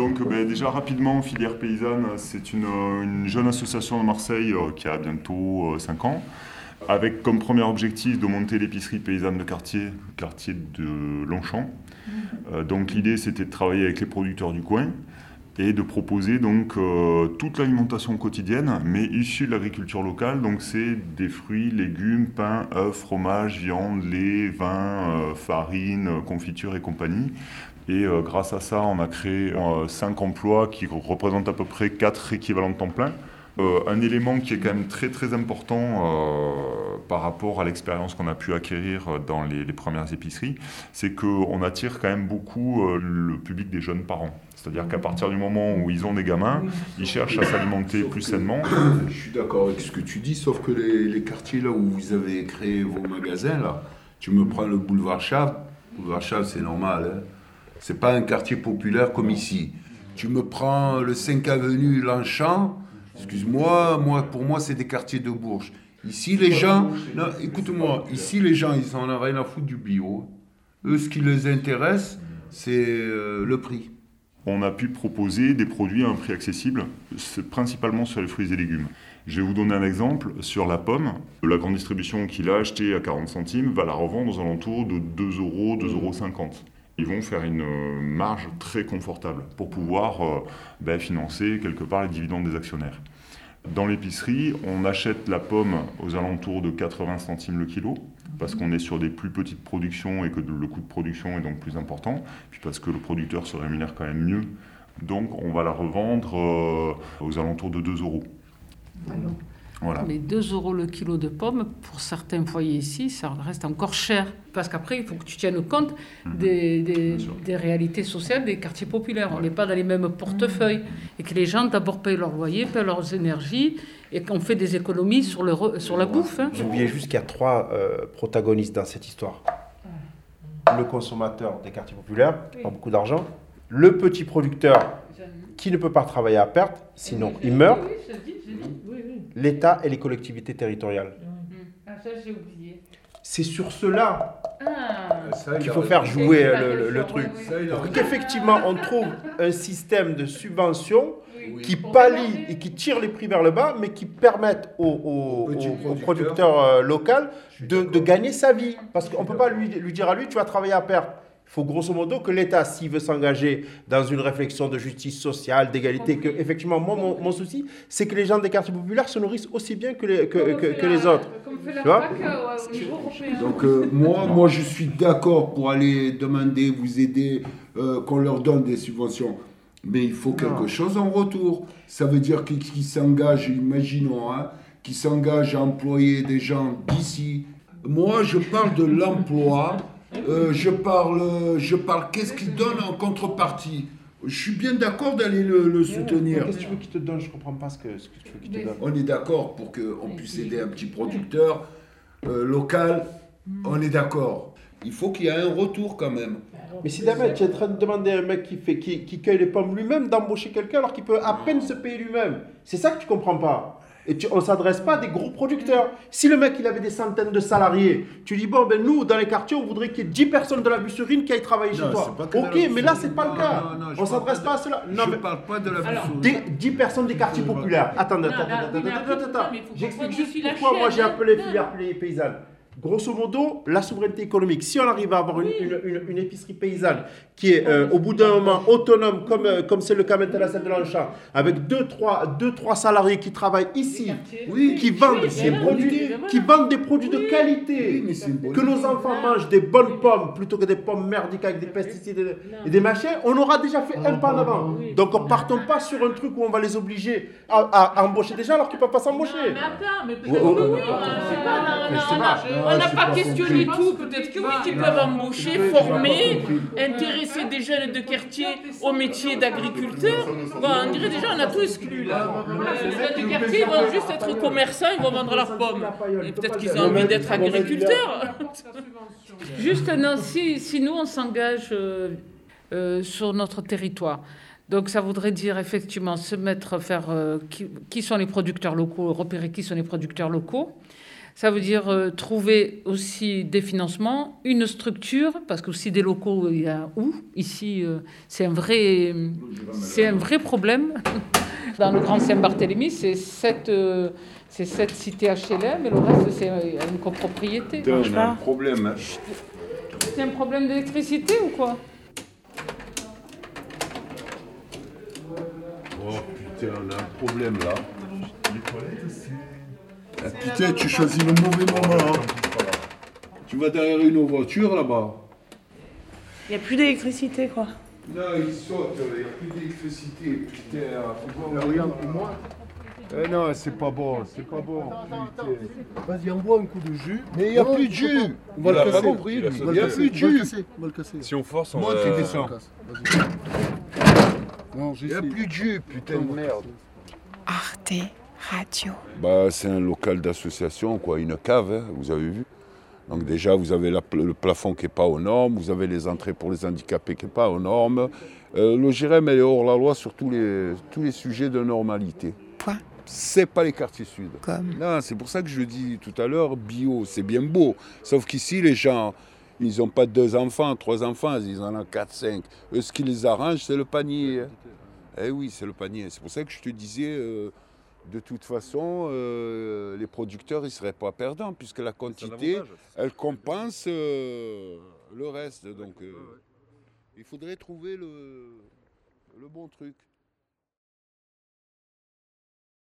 Donc ben, déjà rapidement, Filière Paysanne, c'est une, une, jeune association de Marseille qui a bientôt 5 ans avec comme premier objectif de monter l'épicerie paysanne de quartier, quartier de Longchamp. Euh, donc l'idée c'était de travailler avec les producteurs du coin et de proposer donc euh, toute l'alimentation quotidienne, mais issue de l'agriculture locale. Donc c'est des fruits, légumes, pain, œufs, fromage, viande, lait, vin, euh, farine, confiture et compagnie. Et grâce à ça, on a créé 5 emplois qui représentent à peu près 4 équivalents de temps plein. Euh, un élément qui est quand même très très important euh, par rapport à l'expérience qu'on a pu acquérir dans les, premières épiceries, c'est qu'on attire quand même beaucoup euh, le public des jeunes parents. C'est-à-dire qu'à partir du moment où ils ont des gamins, ils cherchent à s'alimenter plus sainement. Je suis d'accord avec ce que tu dis, sauf que les, quartiers là où vous avez créé vos magasins, là, tu me prends le boulevard Chave, boulevard Chave c'est normal, hein. C'est pas un quartier populaire comme ici. Tu me prends le 5 avenue Longchamp, Excuse-moi, moi, pour moi, c'est des quartiers de Bourges. Ici, les gens, écoute-moi, ici, les gens, ils en ont rien à foutre du bio. Eux, ce qui les intéresse, c'est euh, le prix. On a pu proposer des produits à un prix accessible, principalement sur les fruits et légumes. Je vais vous donner un exemple sur la pomme. La grande distribution qu'il a achetée à 40 centimes va la revendre aux alentours de 2 euros, 2,50 euros. Ils vont faire une euh, marge très confortable pour pouvoir euh, ben, financer quelque part les dividendes des actionnaire. Dans l'épicerie, on achète la pomme aux alentours de 80 centimes le kilo, parce qu'on est sur des plus petites productions et que le coût de production est donc plus important, puis parce que le producteur se rémunère quand même mieux. Donc on va la revendre euh, aux alentours de 2 euros. Mais 2 euros le kilo de pommes, pour certains foyers ici, ça reste encore cher. Parce qu'après, il faut que tu tiennes compte mhm. des, des, réalités sociales des quartiers populaires. On n'est pas dans les mêmes portefeuilles. Et que les gens d'abord payent leur loyer, payent leurs énergies, et qu'on fait des économies sur, le, sur la bouffe. Hein. J'oubliais juste qu'il y a trois euh, protagonistes dans cette histoire. Le consommateur des quartiers populaires, pas beaucoup d'argent. Le petit producteur qui ne peut pas travailler à perte, sinon il meurt l'État et les collectivités territoriales. Ah, ça, j'ai oublié. C'est sur cela ah. qu'il faut faire jouer le, truc. Pour qu'effectivement on trouve un système de subvention qui pallie et qui tire les prix vers le bas, mais qui permettent aux, producteurs locaux de, de, gagner sa vie. Parce qu'on ne peut pas lui, lui dire à lui, tu vas travailler à perte. Il faut grosso modo que l'État, s'il veut s'engager dans une réflexion de justice sociale, d'égalité, que effectivement, moi, mon, souci, c'est que les gens des quartiers populaires se nourrissent aussi bien que les, que, que, les autres. Tu vois Donc euh, moi, moi, je suis d'accord pour aller demander, vous aider, euh, qu'on leur donne des subventions. Mais il faut quelque chose en retour. Ça veut dire qu'ils s'engagent, imaginons, hein, qu'ils s'engagent à employer des gens d'ici. Moi, je parle de l'emploi euh, je parle, je parle qu'est-ce qu'il donne en contrepartie? Je suis bien d'accord d'aller le, soutenir. Qu'est-ce que tu veux qu'il te donne? Je ne comprends pas ce que, ce que tu veux qu'il te donne. On est d'accord pour qu'on puisse aider un petit producteur euh, local. On est d'accord. Il faut qu'il y ait un retour quand même. Mais si jamais tu es en train de demander à un mec qui, fait, qui, qui cueille les pommes lui-même d'embaucher quelqu'un alors qu'il peut à peine se payer lui-même, c'est ça que tu comprends pas. Et on ne s'adresse pas à des gros producteurs. Si le mec, il avait des centaines de salariés, tu dis, bon, ben nous, dans les quartiers, on voudrait qu'il y ait 10 personnes de la busserine qui aillent travailler chez toi. Ok, mais là, c'est pas le cas. on ne s'adresse pas à cela. Non, je ne parle pas de la busserine. 10 personnes des quartiers populaires. Attendez, attendez, attendez, attendez. J'explique juste pourquoi moi j'ai appelé filière paysanne. Grosso modo, la souveraineté économique, si on arrive à avoir une, une, épicerie paysanne qui est euh, au bout d'un moment autonome, comme euh, comme c'est le cas maintenant à la de Lanchat, avec deux trois, deux, trois salariés qui travaillent ici, oui, qui, vendent des produits, qui vendent des produits de qualité, que nos enfants mangent des bonnes pommes plutôt que des pommes merdiques avec des pesticides et des machins, on aura déjà fait un pas en avant. Donc, on partons pas sur un truc où on va les obliger à, embaucher des gens alors qu'ils ne peuvent pas s'embaucher. Mais attends, mais on n'a pas questionné tout. Peut-être que oui, qu'ils peuvent embaucher, former, intéresser des jeunes de quartier au métier d'agriculteur. on dirait déjà, on a tout exclu là. Les jeunes de quartier vont juste être commerçants, ils vont vendre leurs pommes. Et peut-être qu'ils ont envie d'être agriculteurs. Juste, non, si, si nous on s'engage euh, euh, sur notre territoire, donc ça voudrait dire effectivement se mettre, faire euh, qui, qui, sont les producteurs locaux, repérer qui sont les producteurs locaux, Ça veut dire euh, trouver aussi des financements, une structure, parce que aussi des locaux, il y a où? Ici, euh, c'est un vrai, c'est un vrai problème. Dans le Grand Saint-Barthélemy, c'est sept, euh, c'est sept cités HLM, et le reste, c'est une copropriété. on a un problème. Hein. C'est un problème d'électricité ou quoi? Oh putain, on a un problème là. Ah, putain, tu choisis le mauvais moment. hein. Tu vas derrière une voiture là-bas. Il n'y a plus d'électricité, quoi. Là, il saute, il n'y a plus d'électricité. Putain, faut voir. regarde pour moi. Eh non, c'est pas bon, c'est pas bon. Vas-y, envoie un coup de jus. Mais il n'y a Non, plus de jus. On va Il le casser. compris, Il le y a plus de jus. casser, on va le casser. Si on force, on Moi, va... tu descends. Vas-y. Non, Il n'y a plus de jus, putain de merde. Arte Radio. Bah, c'est un local d'association, quoi, une cave, hein, vous avez vu. Donc déjà, vous avez la- le plafond qui n'est pas aux normes, vous avez les entrées pour les handicapés qui n'est pas aux normes. Euh, le elle est hors la loi sur tous les, tous les sujets de normalité. Point. C'est pas les quartiers sud. Comme. Non, c'est pour ça que je dis tout à l'heure, bio, c'est bien beau. Sauf qu'ici, les gens, ils n'ont pas deux enfants, trois enfants, ils en ont quatre, cinq. Eux, ce qui les arrange, c'est le panier. Eh oui, c'est le panier. C'est pour ça que je te disais, euh, de toute façon, euh, les producteurs, ne seraient pas perdants, puisque la quantité, elle compense euh, le reste. Donc, euh, il faudrait trouver le, le bon truc.